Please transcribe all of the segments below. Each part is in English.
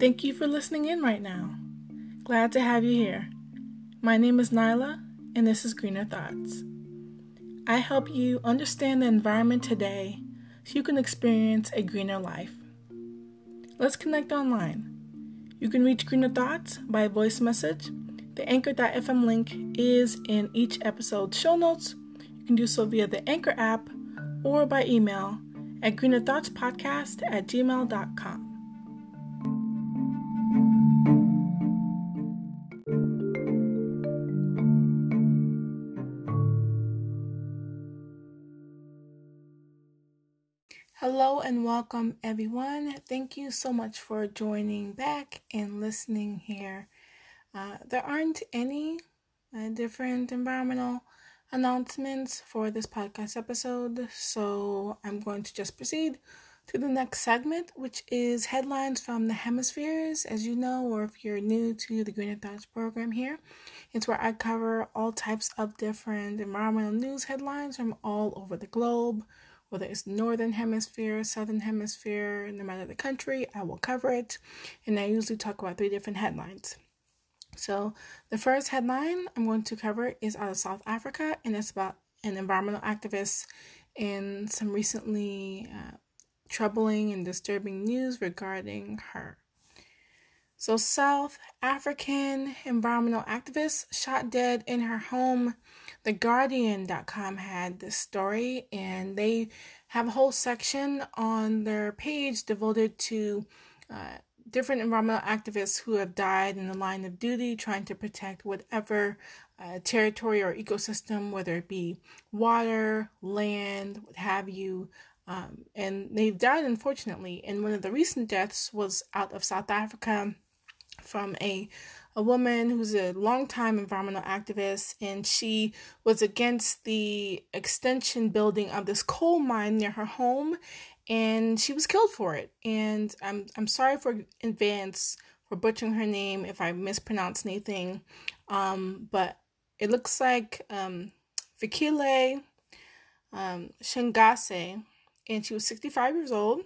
Thank you for listening in right now. Glad to have you here. My name is Nyla, and this is Greener Thoughts. I help you understand the environment today so you can experience a greener life. Let's connect online. You can reach Greener Thoughts by voice message. The anchor.fm link is in each episode's show notes. You can do so via the Anchor app or by email at greenerthoughtspodcast at gmail.com. Hello and welcome, everyone. Thank you so much for joining back and listening here. Uh, there aren't any uh, different environmental announcements for this podcast episode, so I'm going to just proceed to the next segment, which is headlines from the hemispheres. As you know, or if you're new to the Greener Thoughts program here, it's where I cover all types of different environmental news headlines from all over the globe whether it's northern hemisphere, southern hemisphere, no matter the country, I will cover it. And I usually talk about three different headlines. So the first headline I'm going to cover is out of South Africa, and it's about an environmental activist and some recently uh, troubling and disturbing news regarding her. So, South African environmental activist shot dead in her home the Guardian.com had this story, and they have a whole section on their page devoted to uh, different environmental activists who have died in the line of duty trying to protect whatever uh, territory or ecosystem, whether it be water, land, what have you. Um, and they've died, unfortunately. And one of the recent deaths was out of South Africa from a a woman who's a longtime environmental activist, and she was against the extension building of this coal mine near her home, and she was killed for it. And I'm I'm sorry for advance for butchering her name if I mispronounce anything, um, but it looks like um, Fikile um, Shangase, and she was 65 years old,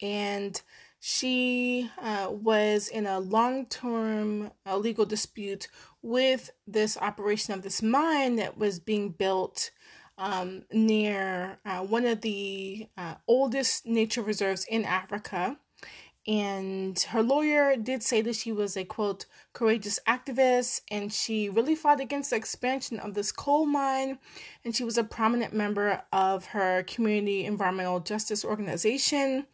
and she uh, was in a long term uh, legal dispute with this operation of this mine that was being built um, near uh, one of the uh, oldest nature reserves in Africa. And her lawyer did say that she was a quote, courageous activist, and she really fought against the expansion of this coal mine. And she was a prominent member of her community environmental justice organization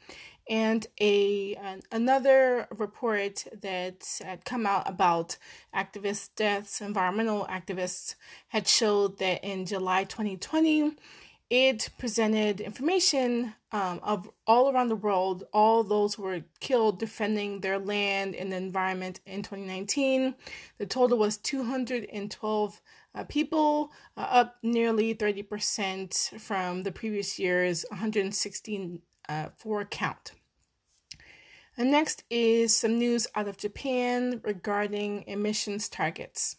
and a an, another report that had come out about activist deaths, environmental activists, had showed that in July 2020, it presented information um, of all around the world, all those who were killed defending their land and the environment in 2019. The total was 212 uh, people, uh, up nearly 30% from the previous year's 116 uh, for count. And next is some news out of Japan regarding emissions targets.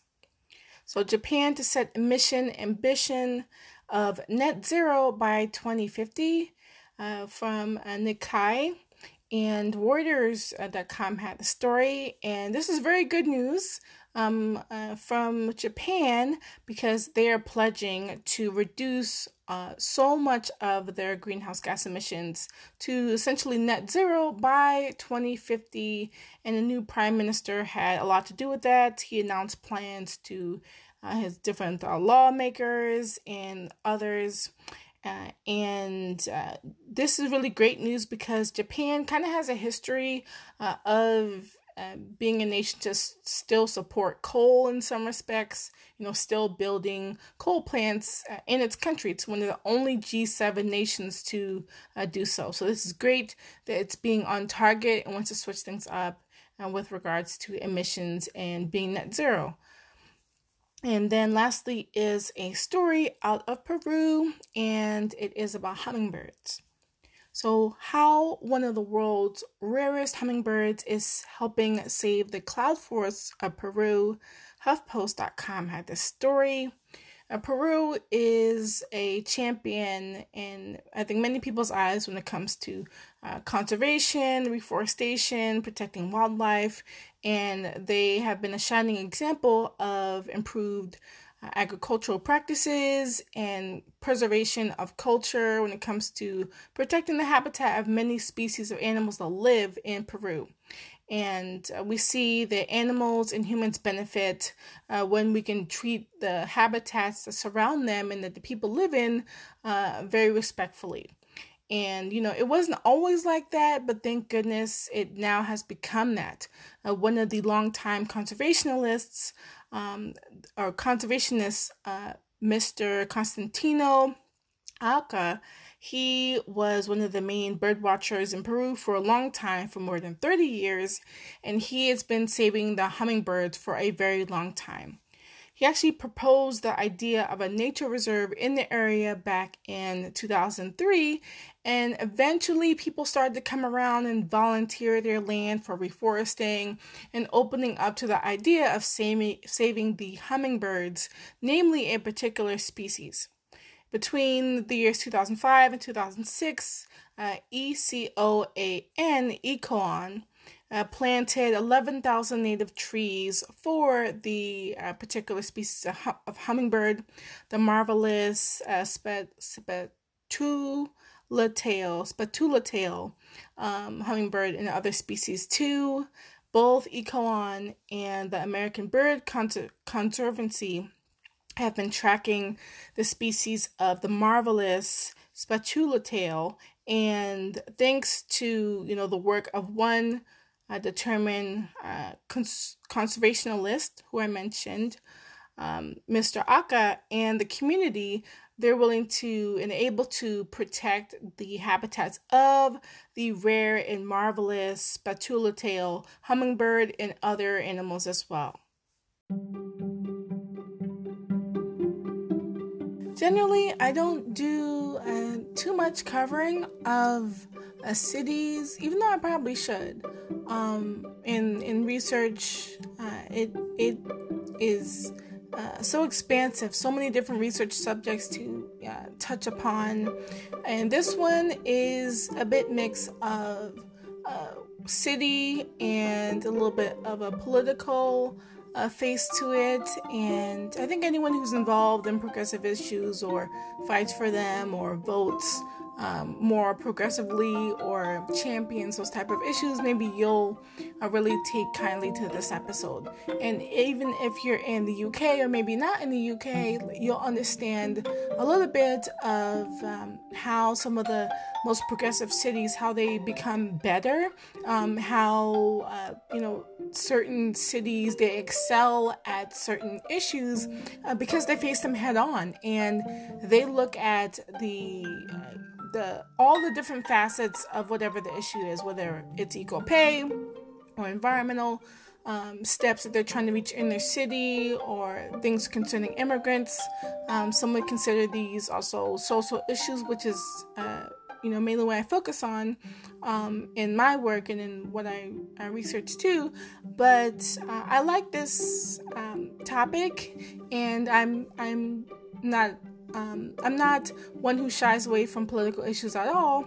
So, Japan to set emission ambition of net zero by 2050 uh, from uh, Nikkei. And Reuters.com had the story, and this is very good news um, uh, from Japan because they are pledging to reduce uh, so much of their greenhouse gas emissions to essentially net zero by 2050. And the new prime minister had a lot to do with that. He announced plans to uh, his different uh, lawmakers and others. Uh, and uh, this is really great news because Japan kind of has a history uh, of uh, being a nation to s- still support coal in some respects, you know, still building coal plants uh, in its country. It's one of the only G7 nations to uh, do so. So this is great that it's being on target and wants to switch things up with regards to emissions and being net zero. And then lastly is a story out of Peru, and it is about hummingbirds. So, how one of the world's rarest hummingbirds is helping save the cloud forests of Peru, HuffPost.com had this story. Uh, Peru is a champion in, I think, many people's eyes when it comes to uh, conservation, reforestation, protecting wildlife, and they have been a shining example of improved uh, agricultural practices and preservation of culture when it comes to protecting the habitat of many species of animals that live in Peru. And uh, we see that animals and humans benefit uh, when we can treat the habitats that surround them and that the people live in uh, very respectfully. And, you know, it wasn't always like that, but thank goodness it now has become that. Uh, one of the longtime conservationists, um, or conservationists, uh, Mr. Constantino Aucca, he was one of the main bird watchers in Peru for a long time, for more than 30 years, and he has been saving the hummingbirds for a very long time. He actually proposed the idea of a nature reserve in the area back in 2003, and eventually people started to come around and volunteer their land for reforesting and opening up to the idea of saving, saving the hummingbirds, namely a particular species. Between the years 2005 and 2006, uh, ECOAN, ECOAN, uh, planted 11,000 native trees for the uh, particular species of, hum- of, hummingbird, the marvelous uh, spet- spatula tail, spatula tail um, hummingbird and other species too. Both ECOAN and the American Bird Conservancy have been tracking the species of the marvelous spatula tail and thanks to you know the work of one uh, determined uh, cons- conservationalist who I mentioned, um, Mr. Aucca, and the community, they're willing to and able to protect the habitats of the rare and marvelous spatula tail hummingbird and other animals as well. Generally, I don't do uh, too much covering of uh, cities, even though I probably should. Um, in in research, uh, it it is uh, so expansive, so many different research subjects to uh, touch upon, and this one is a bit mix of city and a little bit of a political a face to it. And I think anyone who's involved in progressive issues or fights for them or votes um, more progressively or champions those type of issues, maybe you'll uh, really take kindly to this episode. And even if you're in the UK or maybe not in the UK, you'll understand a little bit of um, how some of the most progressive cities how they become better, um, how uh, you know certain cities they excel at certain issues uh, because they face them head on and they look at the uh, the all the different facets of whatever the issue is, whether it's equal pay or environmental um, steps that they're trying to reach in their city or things concerning immigrants. Um, some would consider these also social issues, which is uh, you know mainly what I focus on um, in my work and in what I, I research too. But uh, I like this um, topic, and I'm I'm not um, I'm not one who shies away from political issues at all,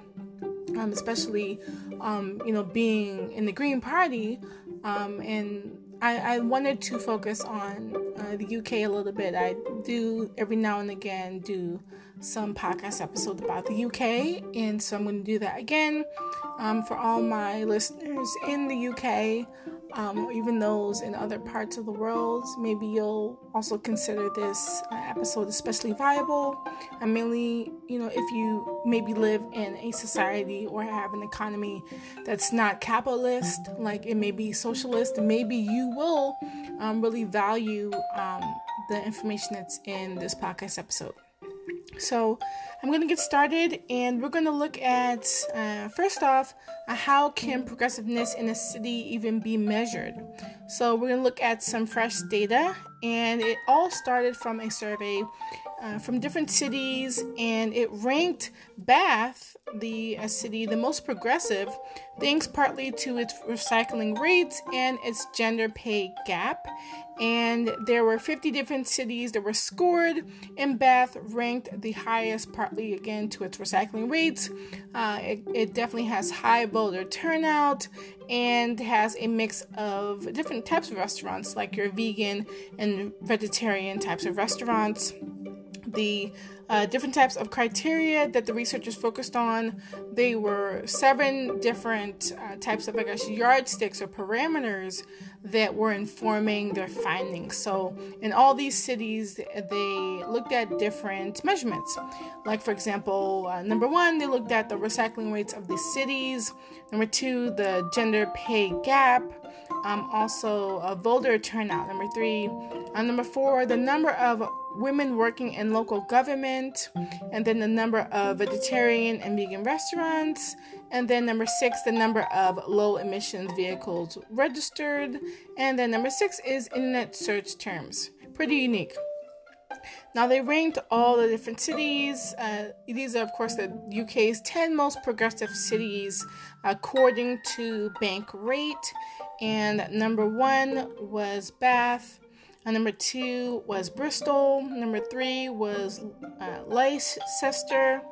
um, especially, um, you know, being in the Green Party. Um, and I, I, wanted to focus on uh, the UK a little bit. I do every now and again do some podcast episodes about the UK, and so I'm going to do that again um, for all my listeners in the UK um, even those in other parts of the world. Maybe you'll also consider this uh, episode especially viable. And mainly, you know, if you maybe live in a society or have an economy that's not capitalist, like it may be socialist, maybe you will um, really value um, the information that's in this podcast episode. So, I'm going to get started and we're going to look at, uh, first off, uh, how can progressiveness in a city even be measured? So, we're going to look at some fresh data, and it all started from a survey uh, from different cities, and it ranked Bath, the city, the most progressive, thanks partly to its recycling rates and its gender pay gap. And there were 50 different cities that were scored, and Bath ranked the highest, partly again to its recycling rates. Uh, it, it definitely has high voter turnout and has a mix of different types of restaurants, like your vegan and vegetarian types of restaurants the uh, different types of criteria that the researchers focused on. They were seven different uh, types of, I guess, yardsticks or parameters that were informing their findings. So, in all these cities, they looked at different measurements. Like, for example, uh, number one, they looked at the recycling rates of the cities. Number two, the gender pay gap. Um, also, a voter turnout. Number three. Uh, number four, the number of women working in local government, and then the number of vegetarian and vegan restaurants, and then number six, the number of low emissions vehicles registered, and then number six is internet search terms. Pretty unique. Now they ranked all the different cities. Uh, these are, of course, the UK's 10 most progressive cities according to Bankrate. And number one was Bath, number two was Bristol. Number three was uh, Leicester,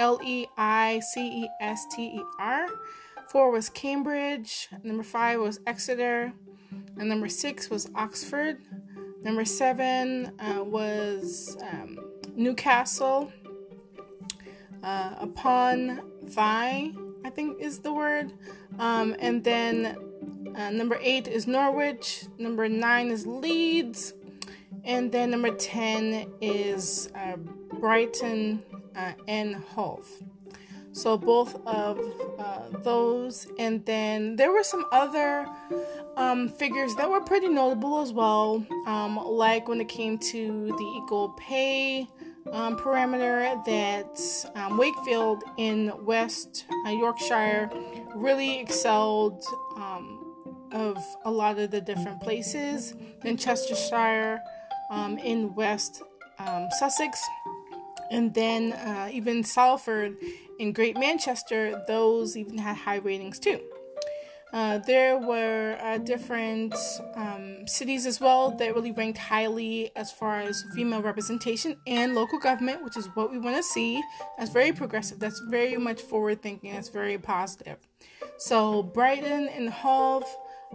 L E I C E S T E R. Four was Cambridge. Number five was Exeter. And number six was Oxford. Number seven uh, was um, Newcastle. Uh, upon Vi, I think is the word. Um, and then uh, number eight is Norwich. Number nine is Leeds. And then number 10 is uh, Brighton uh, and Hove. So both of uh, those. And then there were some other um, figures that were pretty notable as well, um, like when it came to the equal pay um, parameter that um, Wakefield in West uh, Yorkshire really excelled um, of a lot of the different places in Chestershire, um, in West um, Sussex, and then uh, even Salford in Great Manchester, those even had high ratings too. Uh, there were uh, different um, cities as well that really ranked highly as far as female representation and local government, which is what we want to see. That's very progressive. That's very much forward thinking. That's very positive. So Brighton and Hove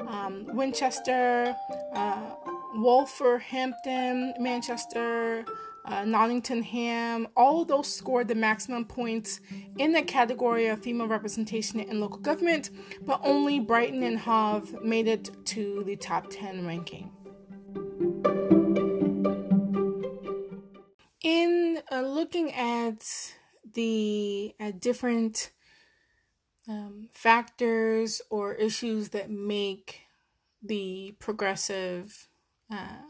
um, Winchester, uh, Wolverhampton, Manchester, uh, Nottingham, all of those scored the maximum points in the category of female representation in local government, but only Brighton and Hove made it to the top 10 ranking. In uh, looking at the uh, different um, factors or issues that make the progressive uh,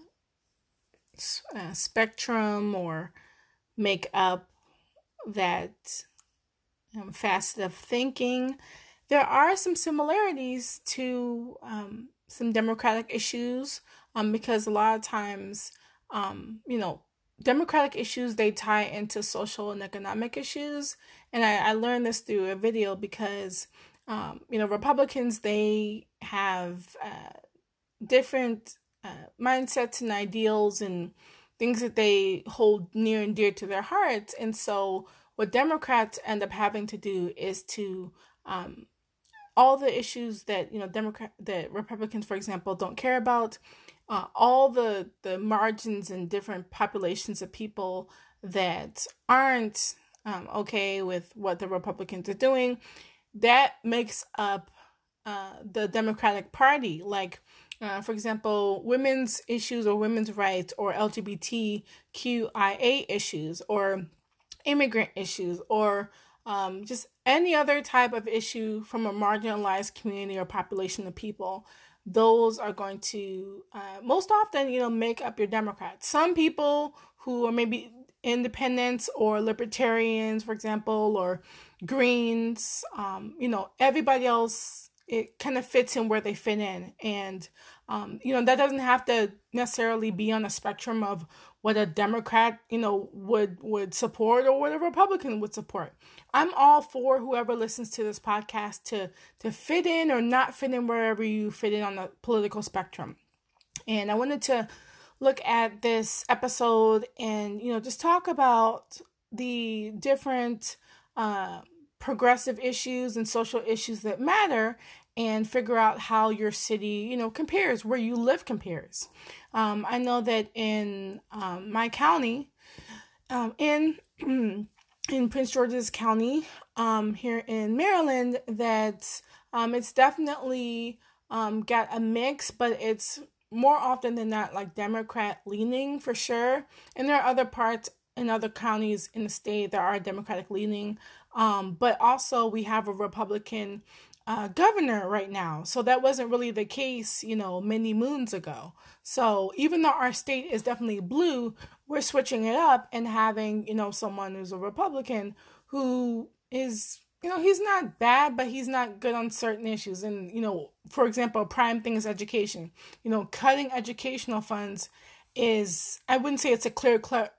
uh, spectrum or make up that um, facet of thinking. There are some similarities to um, some democratic issues um, because a lot of times, um, you know, democratic issues they tie into social and economic issues and i, I learned this through a video because um, you know republicans they have uh, different uh, mindsets and ideals and things that they hold near and dear to their hearts. And so what democrats end up having to do is to um, all the issues that you know democrat that republicans for example don't care about uh, all the the margins and different populations of people that aren't um, okay with what the Republicans are doing, that makes up uh, the Democratic Party. Like, uh, for example, women's issues or women's rights or LGBTQIA issues or immigrant issues or um, just any other type of issue from a marginalized community or population of people those are going to uh, most often you know make up your democrats some people who are maybe independents or libertarians for example or greens um, you know everybody else it kind of fits in where they fit in and um, you know that doesn't have to necessarily be on a spectrum of what a Democrat, you know, would would support or what a Republican would support. I'm all for whoever listens to this podcast to to fit in or not fit in wherever you fit in on the political spectrum. And I wanted to look at this episode and you know just talk about the different uh, progressive issues and social issues that matter and figure out how your city, you know, compares, where you live compares. Um, I know that in um, my county, um, in in Prince George's County, um, here in Maryland, that um, it's definitely um, got a mix, but it's more often than not like Democrat leaning for sure. And there are other parts in other counties in the state that are Democratic leaning. Um, but also we have a Republican uh, governor right now. So that wasn't really the case, you know, many moons ago. So even though our state is definitely blue, we're switching it up and having, you know, someone who's a Republican who is, you know, he's not bad, but he's not good on certain issues. And, you know, for example, a prime thing is education. You know, cutting educational funds is, I wouldn't say it's a clear, clear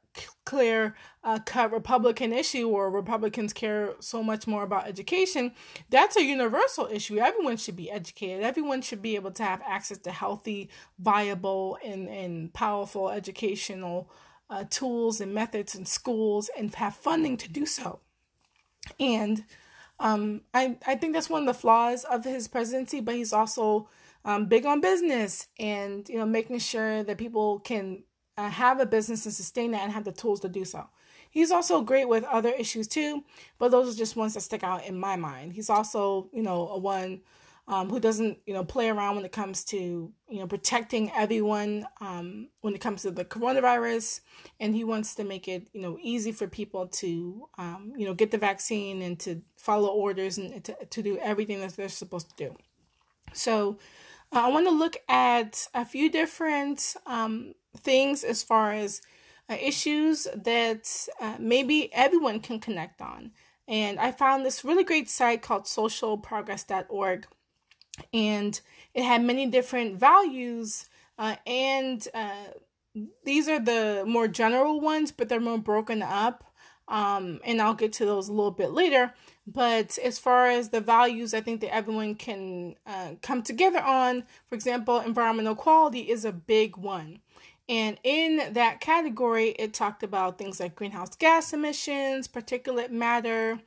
clear uh, cut Republican issue or Republicans care so much more about education, that's a universal issue. Everyone should be educated. Everyone should be able to have access to healthy, viable, and, and powerful educational uh, tools and methods in schools and have funding to do so. And um, I, I think that's one of the flaws of his presidency, but he's also um, big on business and you know making sure that people can uh, have a business and sustain that and have the tools to do so. He's also great with other issues too, but those are just ones that stick out in my mind. He's also, you know, a one um, who doesn't, you know, play around when it comes to, you know, protecting everyone um, when it comes to the coronavirus, and he wants to make it, you know, easy for people to, um, you know, get the vaccine and to follow orders and to, to do everything that they're supposed to do. So, uh, I want to look at a few different um, things as far as uh, issues that uh, maybe everyone can connect on. And I found this really great site called socialprogress.org. And it had many different values. Uh, and uh, these are the more general ones, but they're more broken up. Um, and I'll get to those a little bit later. But as far as the values, I think that everyone can uh, come together on, for example, environmental quality is a big one. And in that category, it talked about things like greenhouse gas emissions, particulate matter,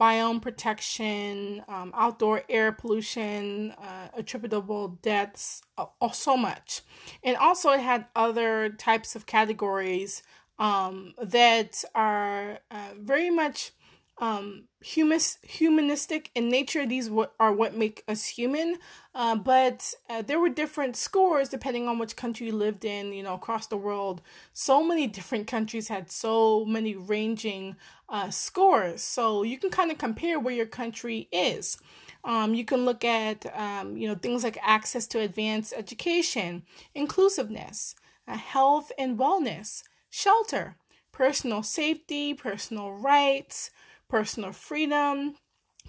biome protection, um, outdoor air pollution, uh, attributable deaths, uh, so much. And also, it had other types of categories um, that are uh, very much um humus humanistic in nature. These are what make us human. Uh, but uh, there were different scores depending on which country you lived in you know across the world. So many different countries had so many ranging uh, scores. So you can kind of compare where your country is. Um, you can look at um, you know things like access to advanced education inclusiveness uh, health and wellness shelter personal safety personal rights personal freedom,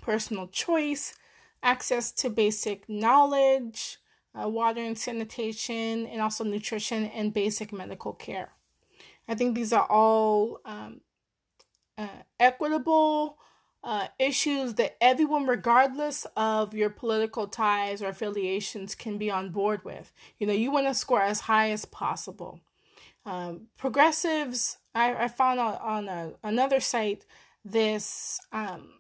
personal choice, access to basic knowledge, uh, water and sanitation, and also nutrition and basic medical care. I think these are all um, uh, equitable uh, issues that everyone, regardless of your political ties or affiliations, can be on board with. You know, you want to score as high as possible. Um, progressives, I, I found on, on a, another site this um,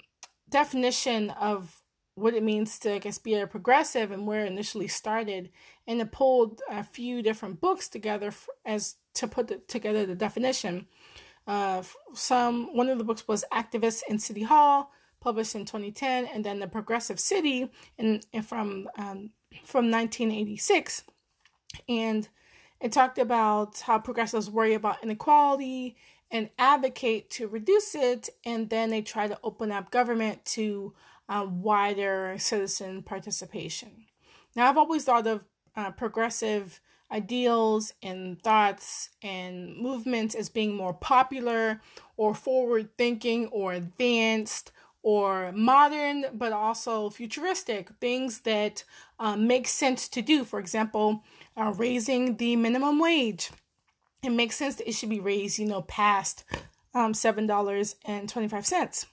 definition of what it means to, I guess, be a progressive and where it initially started, and it pulled a few different books together as to put the, together the definition. Uh, some one of the books was Activists in City Hall, published in 2010, and then the Progressive City in, in from um, from 1986, and it talked about how progressives worry about inequality and advocate to reduce it, and then they try to open up government to uh, wider citizen participation. Now, I've always thought of uh, progressive ideals and thoughts and movements as being more popular or forward thinking or advanced or modern, but also futuristic, things that uh, make sense to do. For example, uh, raising the minimum wage it makes sense that it should be raised, you know, past um, $7.25.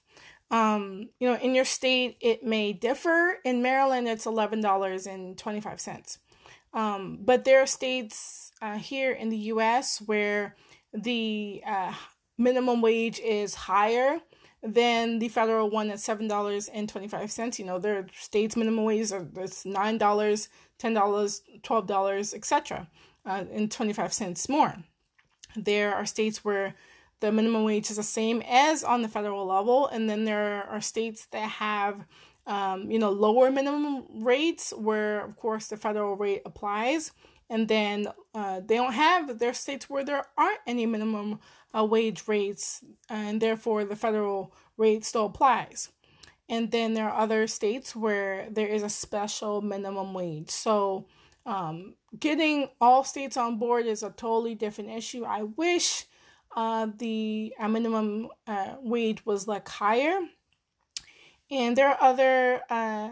Um, you know, in your state, it may differ. In Maryland, it's $11.25. Um, but there are states uh, here in the US where the uh, minimum wage is higher than the federal one at $7.25. You know, there are states' minimum wages are it's $9, $10, $12, etc., uh, and 25 cents more. There are states where the minimum wage is the same as on the federal level, and then there are states that have um, you know lower minimum rates where of course the federal rate applies. And then uh, they don't have there are states where there aren't any minimum uh, wage rates and therefore the federal rate still applies. And then there are other states where there is a special minimum wage. So um, getting all states on board is a totally different issue. I wish uh, the uh, minimum uh, wage was like higher. And there are other uh,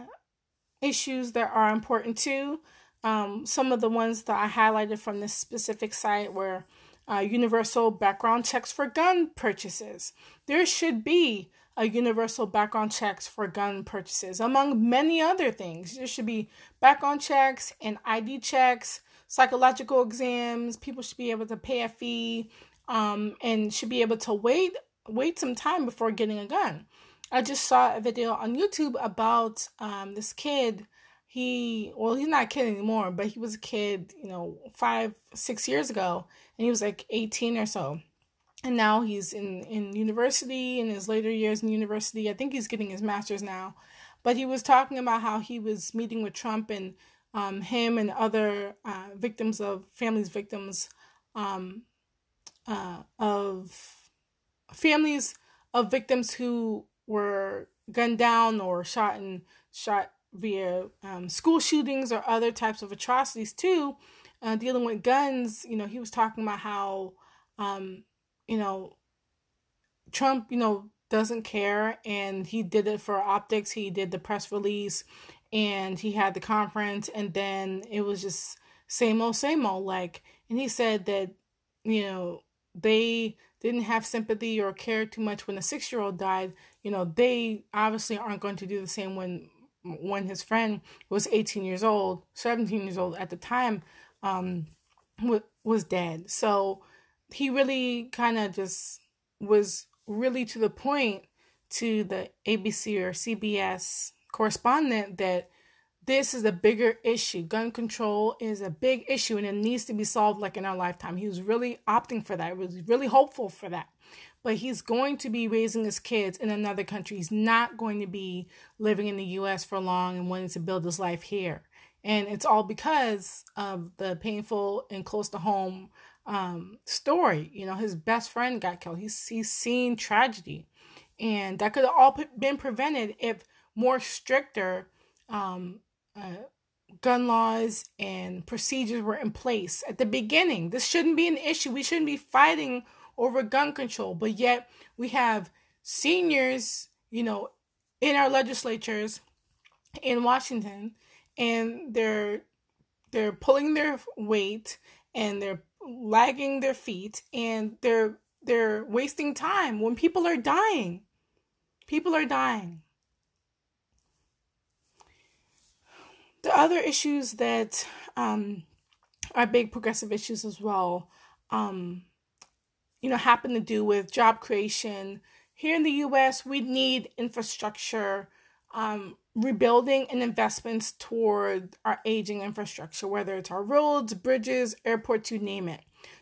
issues that are important too. Um, some of the ones that I highlighted from this specific site were uh, universal background checks for gun purchases. There should be a universal background checks for gun purchases, among many other things. There should be background checks and ID checks, psychological exams. People should be able to pay a fee, um, and should be able to wait wait some time before getting a gun. I just saw a video on YouTube about um, this kid. He well, he's not a kid anymore, but he was a kid, you know, five six years ago, and he was like eighteen or so and now he's in in university in his later years in university. I think he's getting his master's now. But he was talking about how he was meeting with trump and um, him and other uh, victims of families victims um, uh, of families of victims who were gunned down or shot and shot via um, school shootings or other types of atrocities too uh, dealing with guns. You know he was talking about how um, you know, Trump, you know, doesn't care and he did it for optics. He did the press release and he had the conference and then it was just same old same old. Like and he said that you know they didn't have sympathy or care too much when a 6-year-old died. You know they obviously aren't going to do the same when when his friend was 18 years old 17 years old at the time um was dead. So he really kind of just was really to the point to the ABC or CBS correspondent that this is a bigger issue. Gun control is a big issue and it needs to be solved like in our lifetime. He was really opting for that. He was really hopeful for that. But he's going to be raising his kids in another country. He's not going to be living in the US for long and wanting to build his life here. And it's all because of the painful and close to home um, story. You know, his best friend got killed. He's he's seen tragedy, and that could have all been prevented if more stricter um, uh, gun laws and procedures were in place at the beginning. This shouldn't be an issue. We shouldn't be fighting over gun control, but yet we have seniors, you know, in our legislatures in Washington, and they're they're pulling their weight and they're lagging their feet and they're they're wasting time when people are dying. People are dying. The other issues that um, are big progressive issues as well, um, you know, happen to do with job creation. Here in the U.S., we need infrastructure um, rebuilding and investments toward our aging infrastructure, whether it's our roads, bridges, airports, you name it.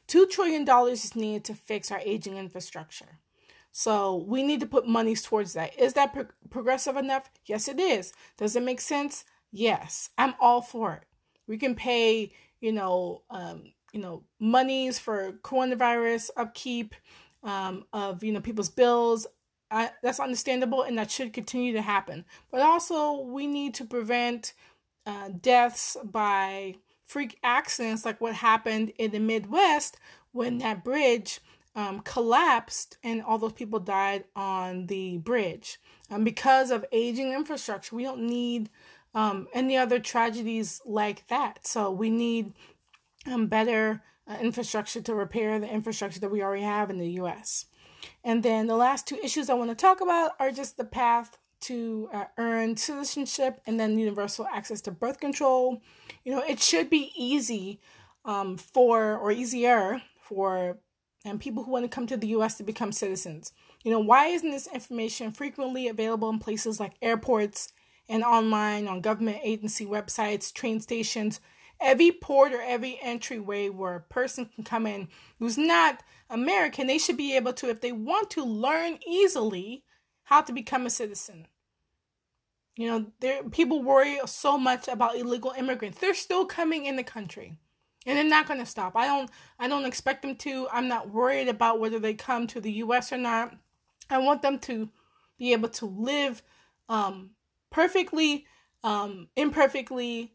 $2 trillion is needed to fix our aging infrastructure. So we need to put monies towards that. Is that pro- progressive enough? Yes, it is. Does it make sense? Yes, I'm all for it. We can pay, you know, um, you know, monies for coronavirus upkeep um, of you know people's bills, I, that's understandable and that should continue to happen. But also, we need to prevent uh, deaths by freak accidents like what happened in the Midwest when that bridge um, collapsed and all those people died on the bridge. Um, because of aging infrastructure, we don't need um, any other tragedies like that. So we need um, better uh, infrastructure to repair the infrastructure that we already have in the US. And then the last two issues I want to talk about are just the path to uh, earn citizenship and then universal access to birth control. You know, it should be easy um, for, or easier for and people who want to come to the US to become citizens. You know, why isn't this information frequently available in places like airports and online on government agency websites, train stations, every port or every entryway where a person can come in who's not American, they should be able to, if they want to, learn easily how to become a citizen. You know, there people worry so much about illegal immigrants. They're still coming in the country. And they're not going to stop. I don't I don't expect them to. I'm not worried about whether they come to the US or not. I want them to be able to live um, perfectly um, imperfectly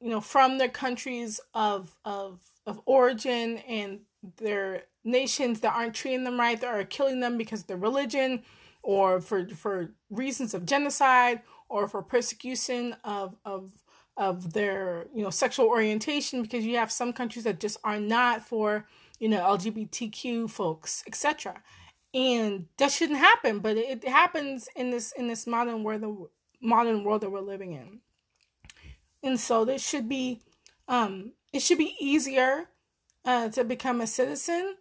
you know from their countries of of of origin and their nations that aren't treating them right that are killing them because of their religion or for for reasons of genocide or for persecution of of of their you know sexual orientation because you have some countries that just are not for you know lgbtq folks etc and that shouldn't happen but it happens in this in this modern world the modern world that we're living in and so this should be um it should be easier uh to become a citizen.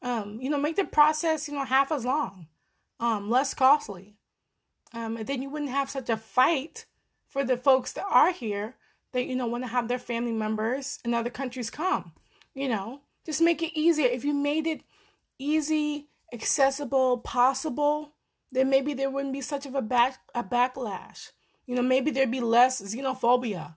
Um you know make the process you know half as long um less costly. Um and then you wouldn't have such a fight for the folks that are here that you know want to have their family members in other countries come you know? Just make it easier. If you made it easy accessible possible then maybe there wouldn't be such of a back a backlash. You know maybe there'd be less xenophobia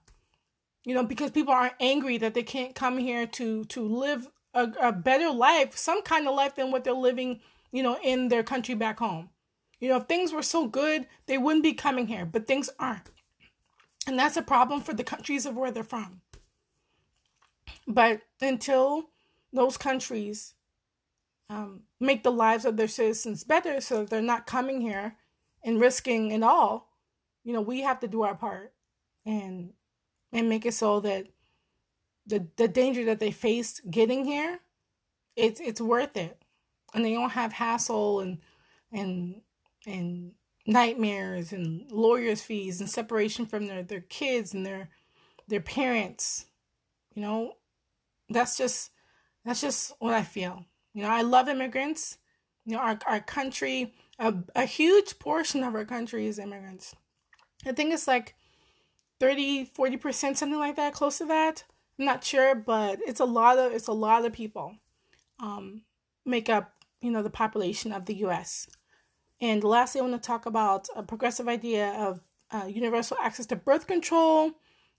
you know because people aren't angry that they can't come here to to live a, a better life some kind of life than what they're living you know in their country back home you know if things were so good they wouldn't be coming here but things aren't and that's a problem for the countries of where they're from. But until those countries um, make the lives of their citizens better so that they're not coming here and risking it all, you know, we have to do our part and and make it so that the the danger that they face getting here, it's it's worth it. And they don't have hassle and and and nightmares and lawyers fees and separation from their, their kids and their their parents you know? That's just that's just what i feel. You know i love immigrants. You know our, our country a, a huge portion of our country is immigrants. I think it's like 30 40% something like that close to that i'm not sure but it's a lot of it's a lot of people um make up you know the population of the us and lastly, I want to talk about a progressive idea of uh, universal access to birth control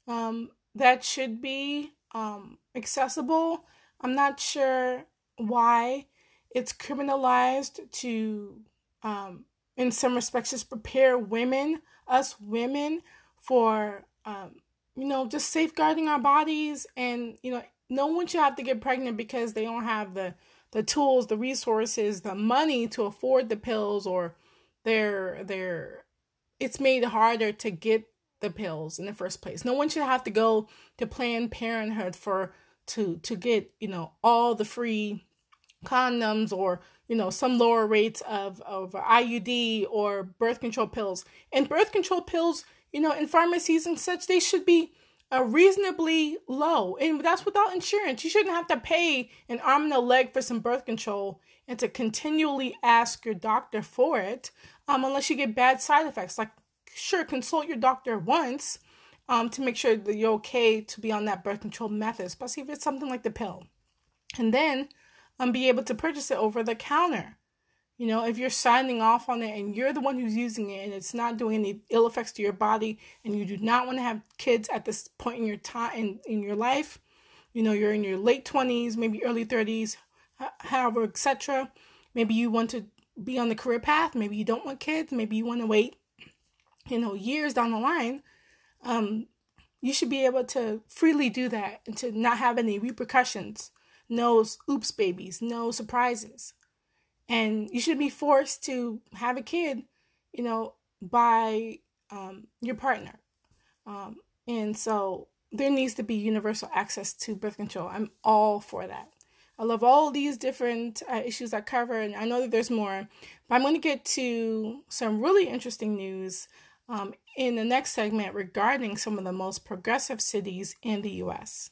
um, that should be um, accessible. I'm not sure why it's criminalized to, um, in some respects, just prepare women, us women, for, um, you know, just safeguarding our bodies. And, you know, no one should have to get pregnant because they don't have the the tools, the resources, the money to afford the pills or they're they're it's made harder to get the pills in the first place. No one should have to go to Planned Parenthood for to to get, you know, all the free condoms or you know some lower rates of of IUD or birth control pills. And birth control pills, you know, in pharmacies and such, they should be uh, reasonably low, and that's without insurance. You shouldn't have to pay an arm and a leg for some birth control and to continually ask your doctor for it, um, unless you get bad side effects. Like, sure, consult your doctor once, um, to make sure that you're okay to be on that birth control method, especially if it's something like the pill, and then, um, be able to purchase it over the counter. You know, if you're signing off on it and you're the one who's using it and it's not doing any ill effects to your body and you do not want to have kids at this point in your time in, in your life, you know, you're in your late 20s, maybe early 30s, however, etc. Maybe you want to be on the career path, maybe you don't want kids, maybe you want to wait, you know, years down the line. Um, you should be able to freely do that and to not have any repercussions, no oops babies, no surprises and you should be forced to have a kid, you know, by um, your partner. Um, and so there needs to be universal access to birth control. I'm all for that. I love all these different uh, issues I cover, and I know that there's more. But I'm going to get to some really interesting news um, in the next segment regarding some of the most progressive cities in the U.S.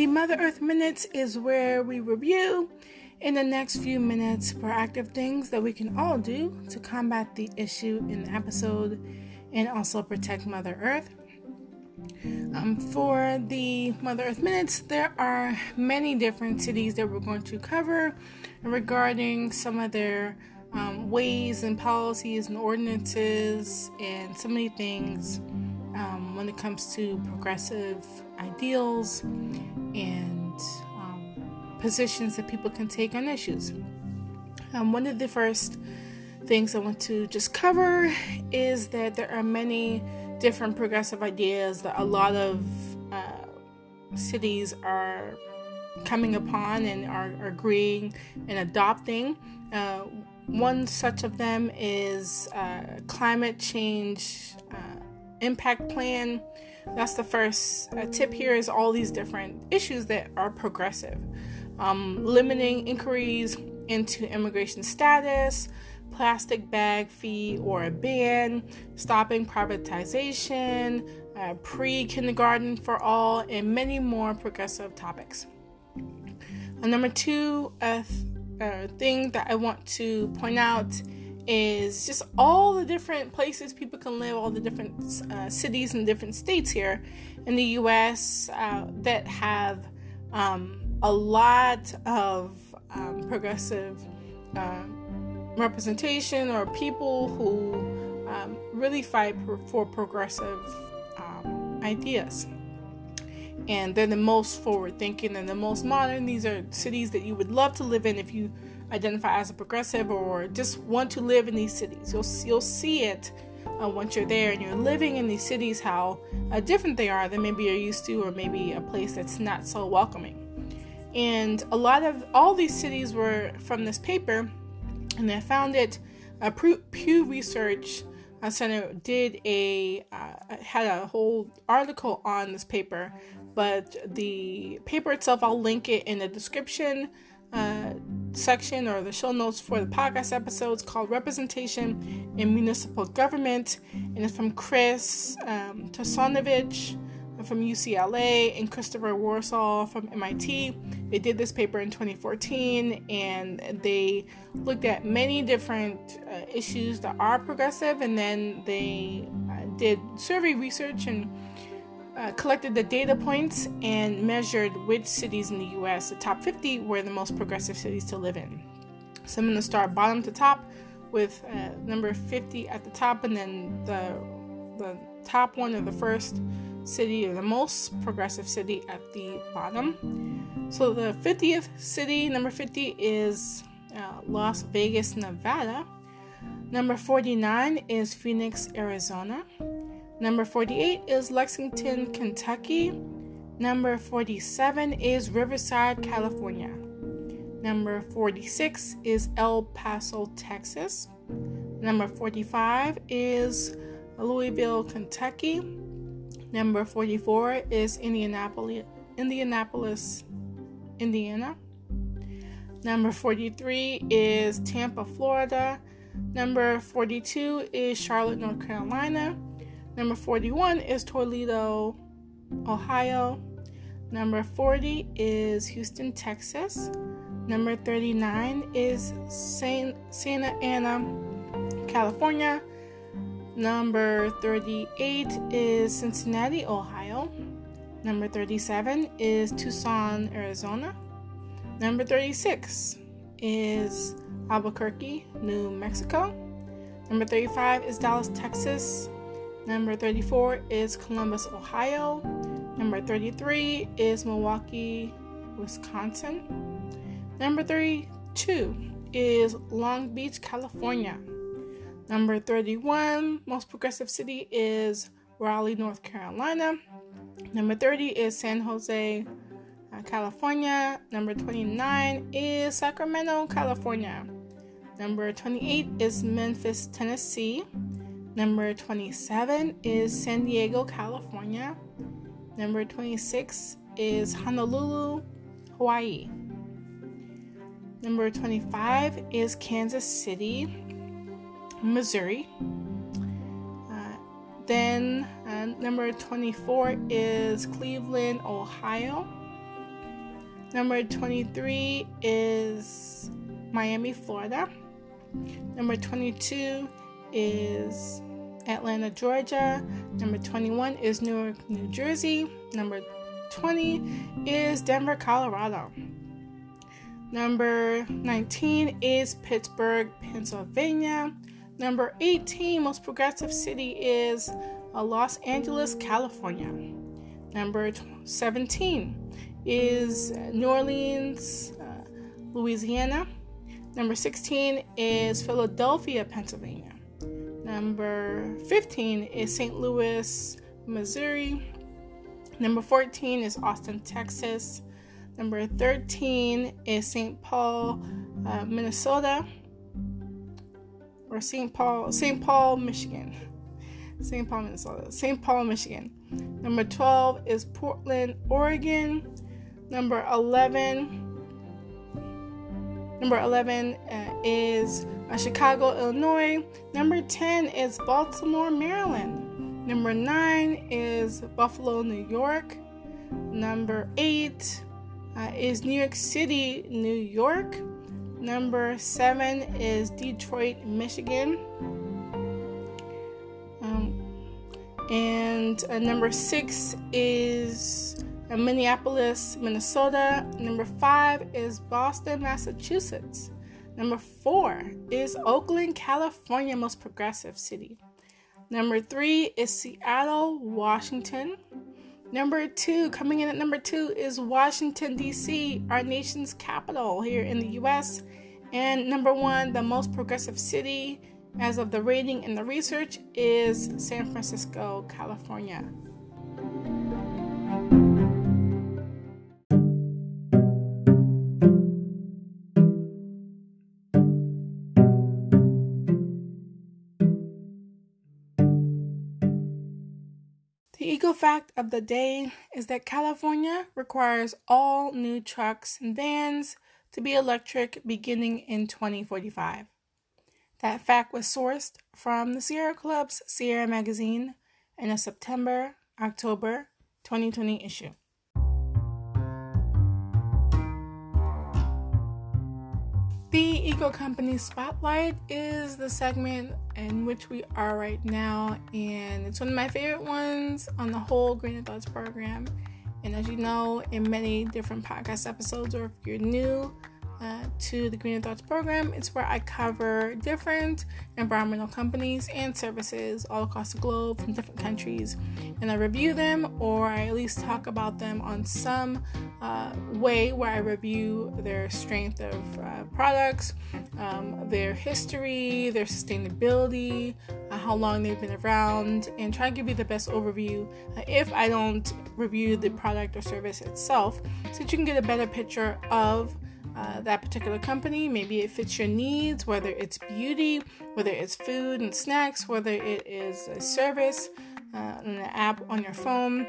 The Mother Earth Minutes is where we review in the next few minutes proactive things that we can all do to combat the issue in the episode and also protect Mother Earth. Um, for the Mother Earth Minutes, there are many different cities that we're going to cover regarding some of their um, ways and policies and ordinances and so many things um, when it comes to progressive ideals and um, positions that people can take on issues. Um, one of the first things I want to just cover is that there are many different progressive ideas that a lot of uh, cities are coming upon and are, agreeing and adopting. Uh, one such of them is uh, climate change uh, impact plan. That's the first tip here is all these different issues that are progressive. Um, limiting inquiries into immigration status, plastic bag fee or a ban, stopping privatization, uh, pre kindergarten for all, and many more progressive topics. Uh, number two uh, uh, thing that I want to point out is just all the different places people can live, all the different uh, cities and different states here in the US uh, that have um, a lot of um, progressive uh, representation or people who um, really fight for, for progressive um, ideas. And they're the most forward thinking and the most modern. These are cities that you would love to live in if you identify as a progressive or just want to live in these cities. You'll, you'll see it uh, once you're there and you're living in these cities, how uh, different they are than maybe you're used to, or maybe a place that's not so welcoming. And a lot of all these cities were from this paper and I found it. Uh, Pew Research uh, Center did a uh, had a whole article on this paper, but the paper itself I'll link it in the description uh, section or the show notes for the podcast episodes called "Representation in Municipal Government," and it's from Chris um, from UCLA and Christopher Warshaw from MIT. They did this paper in 2014 and they looked at many different uh, issues that are progressive and then they uh, did survey research and uh, collected the data points and measured which cities in the US, the top 50, were the most progressive cities to live in. So I'm going to start bottom to top with uh, number 50 at the top and then the, the top one or the first city or the most progressive city at the bottom. So the 50th city, number 50, is uh, Las Vegas, Nevada. Number 49 is Phoenix, Arizona. Number 48 is Lexington, Kentucky. Number 47 is Riverside, California. Number 46 is El Paso, Texas. Number 45 is Louisville, Kentucky. Number 44 is Indianapolis, Indianapolis, Indiana. Number 43 is Tampa, Florida. Number 42 is Charlotte, North Carolina. Number 41 is Toledo, Ohio. Number 40 is Houston, Texas. Number 39 is Saint, Santa Ana, California. Number 38 is Cincinnati, Ohio. Number 37 is Tucson, Arizona. Number 36 is Albuquerque, New Mexico. Number 35 is Dallas, Texas. Number 34 is Columbus, Ohio. Number 33 is Milwaukee, Wisconsin. Number 32 is Long Beach, California. Number 31, most progressive city is Raleigh, North Carolina. Number 30 is San Jose, uh, California. Number 29 is Sacramento, California. Number 28 is Memphis, Tennessee. Number 27 is San Diego, California. Number 26 is Honolulu, Hawaii. Number 25 is Kansas City, Missouri. Uh, then uh, number 24 is Cleveland, Ohio. Number 23 is Miami, Florida. Number 22 is Atlanta, Georgia. Number 21 is Newark, New Jersey. Number 20 is Denver, Colorado. Number 19 is Pittsburgh, Pennsylvania. Number 18, most progressive city, is uh, Los Angeles, California. Number 17 is New Orleans, uh, Louisiana. Number 16 is Philadelphia, Pennsylvania. Number 15 is St. Louis, Missouri. Number 14 is Austin, Texas. Number 13 is St. Paul, uh, Minnesota. Or St. Paul, St. Paul, Michigan. St. Paul, Minnesota. St. Paul, Michigan. Number 12 is Portland, Oregon. Number 11 Number 11 uh, is uh, Chicago, Illinois. Number 10 is Baltimore, Maryland. Number 9 is Buffalo, New York. Number 8 uh, is New York City, New York. Number 7 is Detroit, Michigan. Um, and uh, number 6 is Minneapolis, Minnesota. Number five is Boston, Massachusetts. Number four is Oakland, California, most progressive city. Number three is Seattle, Washington. Number two, coming in at number two, is Washington, D.C., our nation's capital here in the U.S. And number one, the most progressive city as of the rating and the research, is San Francisco, California. Fact of the day is that California requires all new trucks and vans to be electric beginning in 2045. That fact was sourced from the Sierra Club's Sierra magazine in a September October 2020 issue. Eco Company Spotlight is the segment in which we are right now, and it's one of my favorite ones on the whole Greener Thoughts program. And as you know, in many different podcast episodes, or if you're new, uh, to the Greener Thoughts program. It's where I cover different environmental companies and services all across the globe from different countries, and I review them or I at least talk about them on some uh, way where I review their strength of uh, products, um, their history, their sustainability, uh, how long they've been around, and try to give you the best overview uh, if I don't review the product or service itself so that you can get a better picture of uh, that particular company. Maybe it fits your needs, whether it's beauty, whether it's food and snacks, whether it is a service, uh, an app on your phone.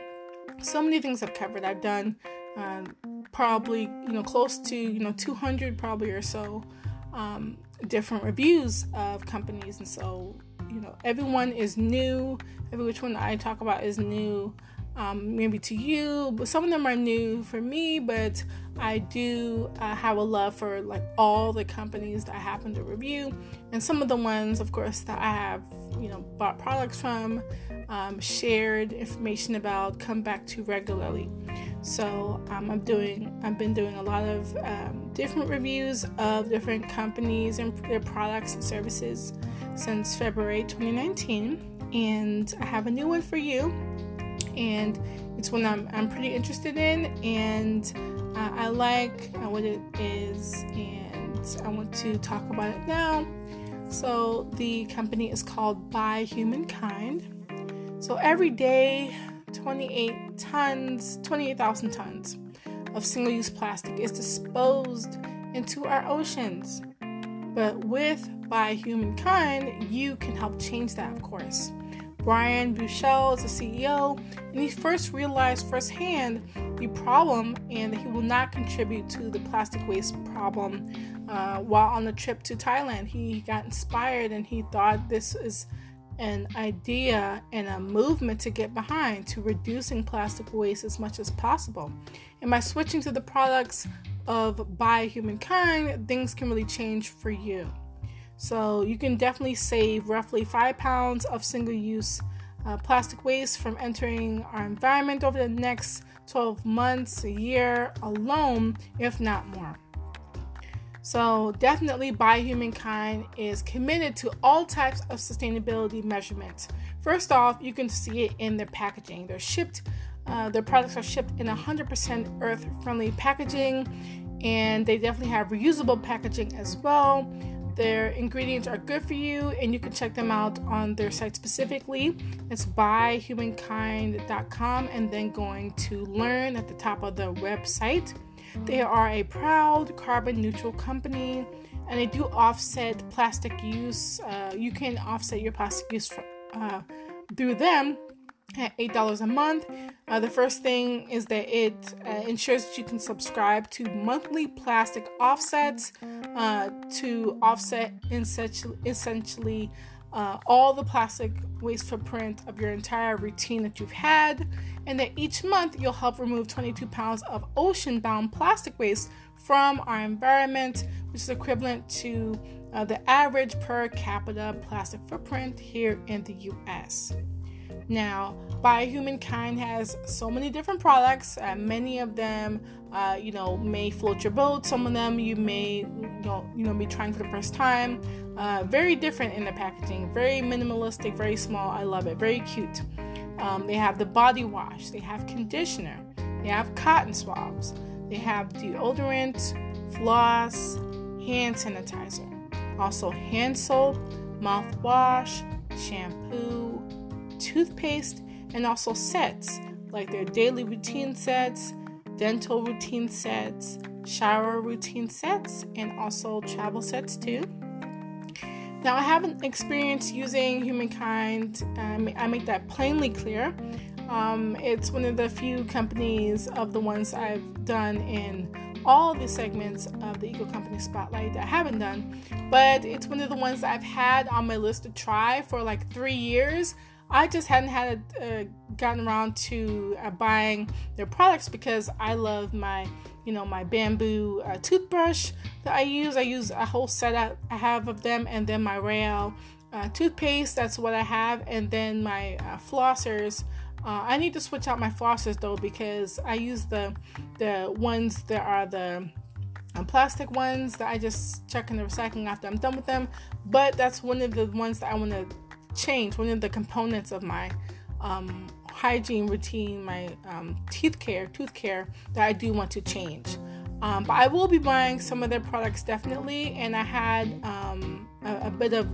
So many things I've covered. I've done um, probably you know close to you know 200 probably or so um, different reviews of companies, and so you know everyone is new. Every which one I talk about is new um, maybe to you, but some of them are new for me. But I do uh, have a love for like all the companies that I happen to review, and some of the ones, of course, that I have you know bought products from, um, shared information about, come back to regularly. So um, I'm doing, I've been doing a lot of um, different reviews of different companies and their products and services since February 2019, and I have a new one for you and it's one I'm, I'm pretty interested in and uh, I like uh, what it is and I want to talk about it now. So, the company is called By Humankind. So, every day, 28 tons, 28,000 tons of single use plastic is disposed into our oceans. But with By Humankind, you can help change that, of course Brian Bushell is the CEO, and he first realized firsthand the problem and that he will not contribute to the plastic waste problem. Uh, while on the trip to Thailand, he got inspired and he thought this is an idea and a movement to get behind to reducing plastic waste as much as possible. And by switching to the products of By Humankind, things can really change for you. So you can definitely save roughly five pounds of single use uh, plastic waste from entering our environment over the next 12 months, a year alone, if not more. So, definitely, By Humankind is committed to all types of sustainability measurements. First off, you can see it in their packaging. They're shipped, uh, their products are shipped in 100% earth friendly packaging, and they definitely have reusable packaging as well. Their ingredients are good for you, and you can check them out on their site specifically. It's byhumankind.com, and then going to learn at the top of the website. They are a proud carbon neutral company and they do offset plastic use. Uh, you can offset your plastic use for, uh, through them at $8 a month. Uh, the first thing is that it uh, ensures that you can subscribe to monthly plastic offsets uh, to offset essentially, uh, all the plastic waste footprint of your entire routine that you've had, and that each month you'll help remove 22 pounds of ocean bound plastic waste from our environment, which is equivalent to uh, the average per capita plastic footprint here in the US. Now, By Humankind has so many different products. Uh, many of them, uh, you know, may float your boat. Some of them you may, you know, you know, be trying for the first time. Uh, very different in the packaging. Very minimalistic. Very small. I love it. Very cute. Um, they have the body wash. They have conditioner. They have cotton swabs. They have deodorant, floss, hand sanitizer. Also hand soap, mouthwash, shampoo, toothpaste, and also sets like their daily routine sets, dental routine sets, shower routine sets, and also travel sets too. Now, I haven't experienced using Humankind, um, I make that plainly clear. Um, it's one of the few companies of the ones I've done in all the segments of the Eco Company Spotlight that I haven't done, but it's one of the ones I've had on my list to try for like three years. I just hadn't had uh, gotten around to uh, buying their products because I love my, you know, my bamboo uh, toothbrush that I use. I use a whole set I have of them, and then my Royale uh, toothpaste. That's what I have, and then my uh, flossers. Uh, I need to switch out my flossers though because I use the the ones that are the um, plastic ones that I just chuck in the recycling after I'm done with them. But that's one of the ones that I want to change one of the components of my um, hygiene routine, my um, teeth care, tooth care that I do want to change. Um, but I will be buying some of their products definitely, and I had um, a, a, bit of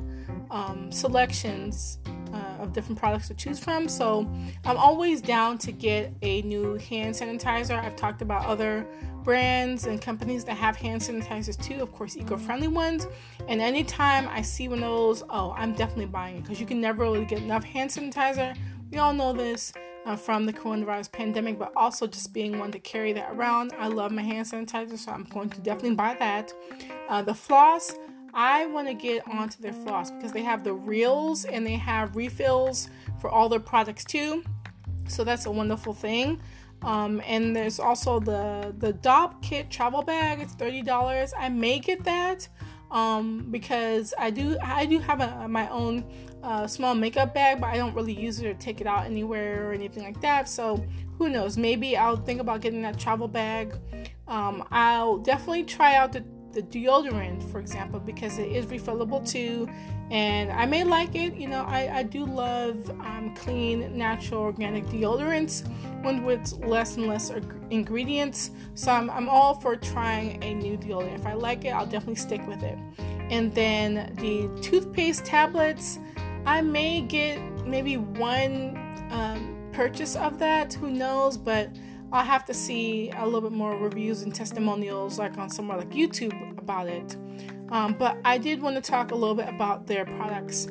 um, selections uh, of different products to choose from. So I'm always down to get a new hand sanitizer. I've talked about other brands and companies that have hand sanitizers too, of course, eco friendly ones. And anytime I see one of those, oh, I'm definitely buying it because you can never really get enough hand sanitizer. We all know this. Uh, from the coronavirus pandemic, but also just being one to carry that around. I love my hand sanitizer, so I'm going to definitely buy that. Uh, the floss, I want to get onto their floss because they have the reels and they have refills for all their products too. So that's a wonderful thing. Um, and there's also the the Dopp Kit travel bag. It's thirty dollars. I may get that um, because I do I do have a, my own uh, small makeup bag, but I don't really use it or take it out anywhere or anything like that. So who knows? Maybe I'll think about getting that travel bag. Um, I'll definitely try out the the deodorant, for example, because it is refillable too. And I may like it, you know, I, I do love um, clean, natural, organic deodorants, one with less and less ingredients. So I'm, I'm all for trying a new deodorant. If I like it, I'll definitely stick with it. And then the toothpaste tablets, I may get maybe one um, purchase of that, who knows, but I'll have to see a little bit more reviews and testimonials, like on somewhere like YouTube, about it. Um, but I did want to talk a little bit about their products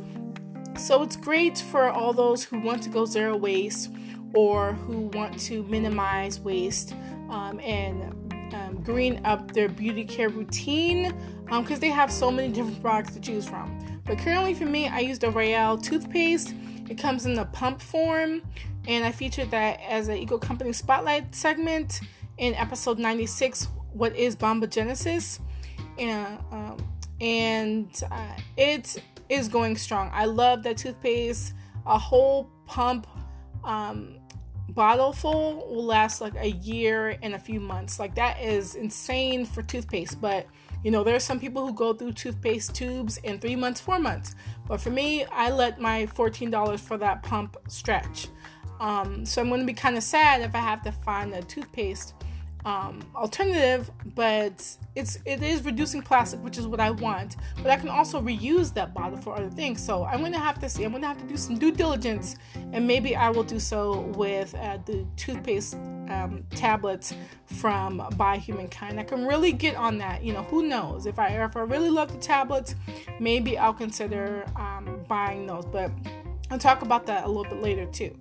So it's great for all those who want to go zero waste or who want to minimize waste um, and um, green up their beauty care routine because um, they have so many different products to choose from. But currently, for me, I use the Royale toothpaste. It comes in the pump form, and I featured that as an Eco Company Spotlight segment in episode 96 What is Bombogenesis? And, um, and uh, it is going strong. I love that toothpaste. A whole pump um, bottle full will last like a year and a few months. Like that is insane for toothpaste. But you know, there are some people who go through toothpaste tubes in three months, four months. But for me, I let my $14 for that pump stretch. Um, so I'm going to be kind of sad if I have to find a toothpaste um, alternative, but it's it is reducing plastic, which is what I want. But I can also reuse that bottle for other things. So I'm gonna have to see. I'm gonna have to do some due diligence, and maybe I will do so with uh, the toothpaste um, tablets from By Humankind. I can really get on that. You know, who knows? If I if I really love the tablets, maybe I'll consider um, buying those. But I'll talk about that a little bit later too.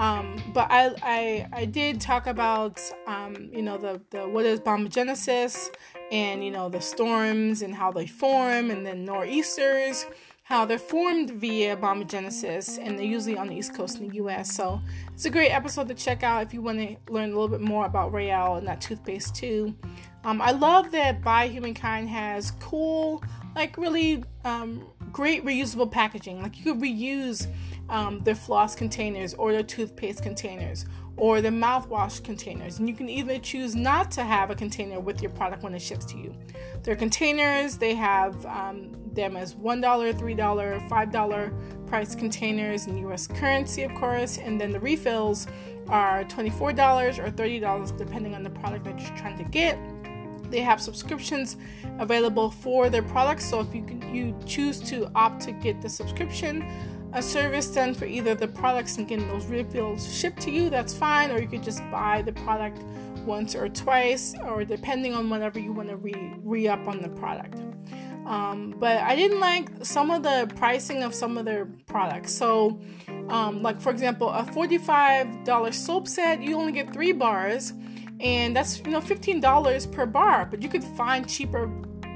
Um, but I, I, I did talk about um, you know the, the what is bombogenesis and you know the storms and how they form and then nor'easters how they're formed via bombogenesis and they're usually on the east coast in the US so it's a great episode to check out if you want to learn a little bit more about Royale and that toothpaste too. Um, I love that By Humankind has cool like really um, great reusable packaging. Like you could reuse um, their floss containers or their toothpaste containers or the mouthwash containers. And you can even choose not to have a container with your product when it ships to you. Their containers, they have um, them as $1, $3, $5 price containers in US currency, of course, and then the refills are $24 or $30 depending on the product that you're trying to get. They have subscriptions available for their products, so if you can, you choose to opt to get the subscription, a service then for either the products and getting those refills shipped to you, that's fine, or you could just buy the product once or twice, or depending on whenever you want to re re up on the product. Um, but I didn't like some of the pricing of some of their products. So, um, like for example, a forty-five dollar soap set, you only get three bars, and that's you know fifteen dollars per bar. But you could find cheaper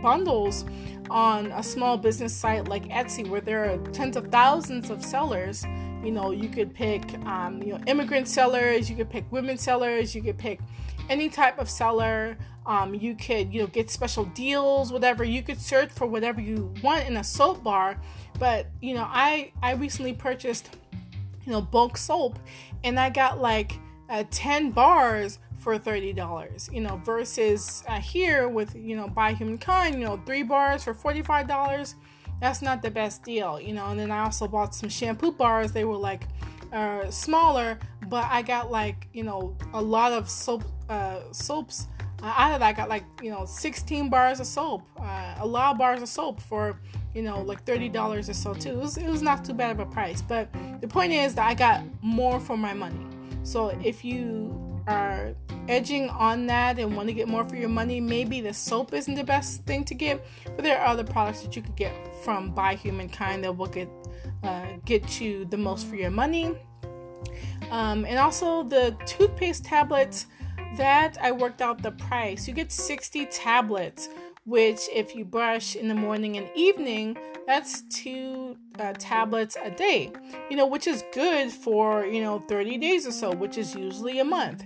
bundles on a small business site like Etsy, where there are tens of thousands of sellers, you know, you could pick, um, you know, immigrant sellers, you could pick women sellers, you could pick any type of seller. Um, you could, you know, get special deals, whatever. You could search for whatever you want in a soap bar. But you know, I I recently purchased, you know, bulk soap, and I got like uh, ten bars for $30 you know versus uh, here with you know by humankind you know three bars for $45 that's not the best deal you know. And then i also bought some shampoo bars. They were like uh, smaller but i got like you know a lot of soap uh, soaps. Uh, out of that i got like you know 16 bars of soap uh, a lot of bars of soap for you know like $30 or so too. It was, it was not too bad of a price but the point is that i got more for my money. So if you are edging on that and want to get more for your money, maybe the soap isn't the best thing to get, but there are other products that you could get from By Humankind that will get uh, get you the most for your money. Um, and also the toothpaste tablets that I worked out the price. You get 60 tablets, which if you brush in the morning and evening, that's two uh, tablets a day. You know, which is good for you know 30 days or so, which is usually a month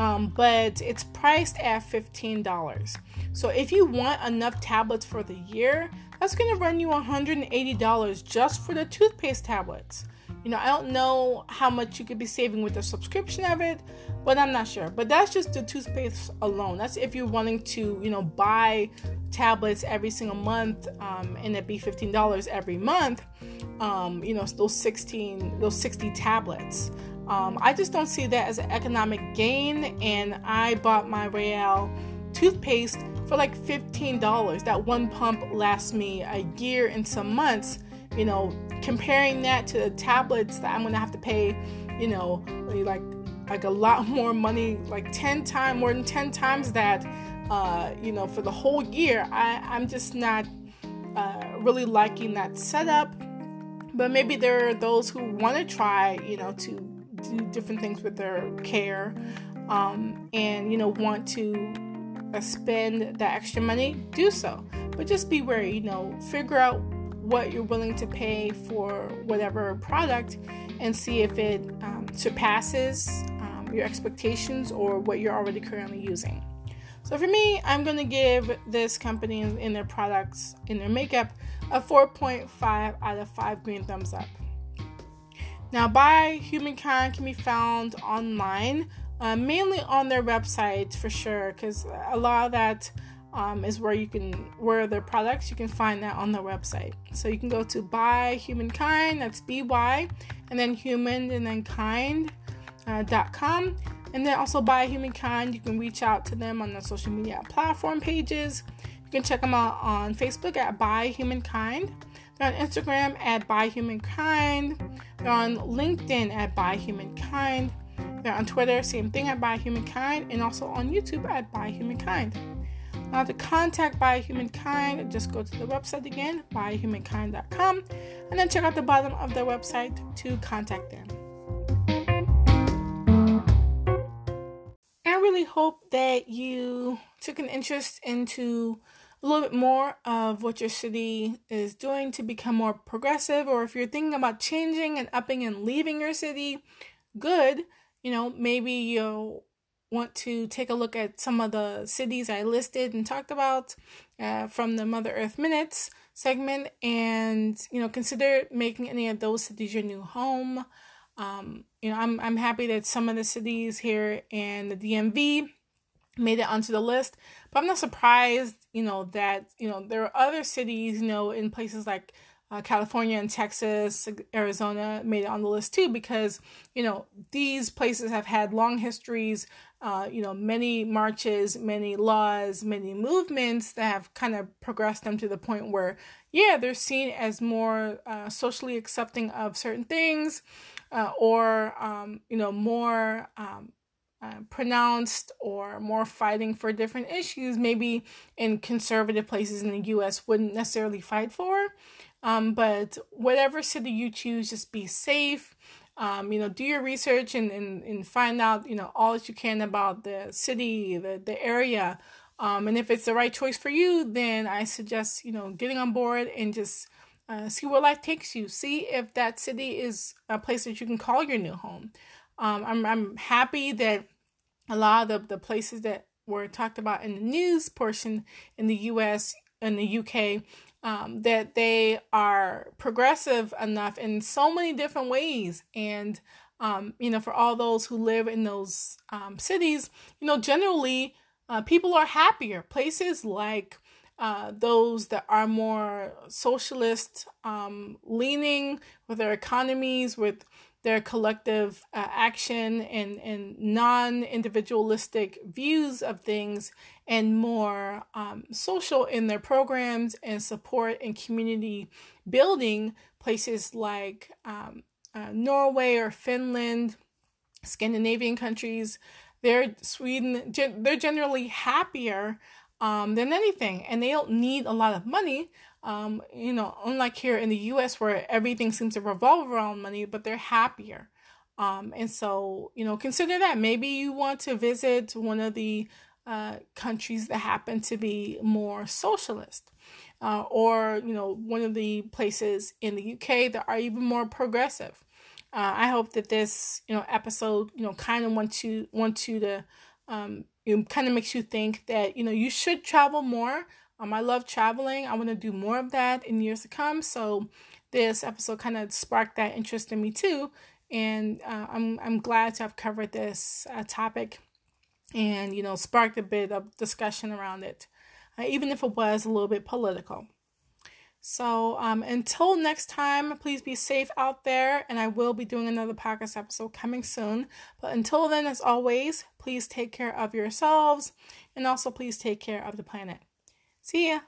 um, but it's priced at $15. So if you want enough tablets for the year, that's going to run you $180 just for the toothpaste tablets. You know, I don't know how much you could be saving with the subscription of it, but I'm not sure. But that's just the toothpaste alone. That's if you're wanting to, you know, buy tablets every single month um, and it'd be $15 every month. Um, you know, those 16, those 60 tablets. Um, I just don't see that as an economic gain. And I bought my Royale toothpaste for like $15. That one pump lasts me a year and some months. You know, comparing that to the tablets that I'm gonna have to pay, you know, like like a lot more money, like 10 times more than 10 times that, uh, you know, for the whole year. I, I'm just not uh, really liking that setup. but maybe there are those who want to try, you know, to do different things with their care, um, and you know want to uh, spend that extra money. Do so, but just be wary. You know, figure out what you're willing to pay for whatever product, and see if it um, surpasses um, your expectations or what you're already currently using. So for me, I'm gonna give this company in their products in their makeup a 4.5 out of 5 green thumbs up. Now, by Humankind can be found online, uh, mainly on their website for sure, because a lot of that um, is where you can where their products you can find that on their website. So you can go to By Humankind, that's B Y, and then human and then kind uh, dot com, and then also By Humankind. You can reach out to them on the social media platform pages. You can check them out on Facebook at By Humankind. They're on Instagram at By Humankind. They're on LinkedIn at By Humankind. They're on Twitter, same thing at By Humankind, and also on YouTube at By Humankind. Now, to contact By Humankind, just go to the website again, byhumankind.com, and then check out the bottom of their website to contact them. I really hope that you took an interest into a little bit more of what your city is doing to become more progressive, or if you're thinking about changing and upping and leaving your city, good. You know, maybe you'll want to take a look at some of the cities I listed and talked about uh, from the Mother Earth Minutes segment, and you know, consider making any of those cities your new home. Um, you know, I'm I'm happy that some of the cities here in the DMV made it onto the list. But I'm not surprised, you know, that, you know, there are other cities, you know, in places like uh, California and Texas, Arizona made it on the list too, because, you know, these places have had long histories, uh, you know, many marches, many laws, many movements that have kind of progressed them to the point where, yeah, they're seen as more uh, socially accepting of certain things uh, or, um, you know, more um, uh, pronounced or more fighting for different issues, maybe in conservative places in the US wouldn't necessarily fight for. Um, but whatever city you choose, just be safe. Um, you know, do your research and, and, and find out, you know, all that you can about the city, the, the area. Um, and if it's the right choice for you, then I suggest, you know, getting on board and just uh, see where life takes you. See if that city is a place that you can call your new home. Um, I'm I'm happy that a lot of the, the places that were talked about in the news portion in the U.S. and the U.K. Um, that they are progressive enough in so many different ways, and um, you know, for all those who live in those um, cities, you know, generally uh, people are happier. Places like uh, those that are more socialist um, leaning with their economies, with their collective uh, action and, and non individualistic views of things and more um, social in their programs and support and community building places like um, uh, Norway or Finland, Scandinavian countries. They're Sweden. They're generally happier um, than anything, and they don't need a lot of money. Um, you know, unlike here in the US where everything seems to revolve around money, but they're happier. Um, and so, you know, consider that. Maybe you want to visit one of the uh, countries that happen to be more socialist. Uh, or, you know, one of the places in the UK that are even more progressive. Uh, I hope that this, you know, episode, you know, kind of wants you want you to, um, it kind of makes you think that you know you should travel more um, I love traveling. I want to do more of that in years to come. So this episode kind of sparked that interest in me too, and uh, I'm I'm glad to have covered this uh, topic, and you know sparked a bit of discussion around it, uh, even if it was a little bit political. So um, until next time, please be safe out there, and I will be doing another podcast episode coming soon. But until then, as always, please take care of yourselves, and also please take care of the planet. See ya.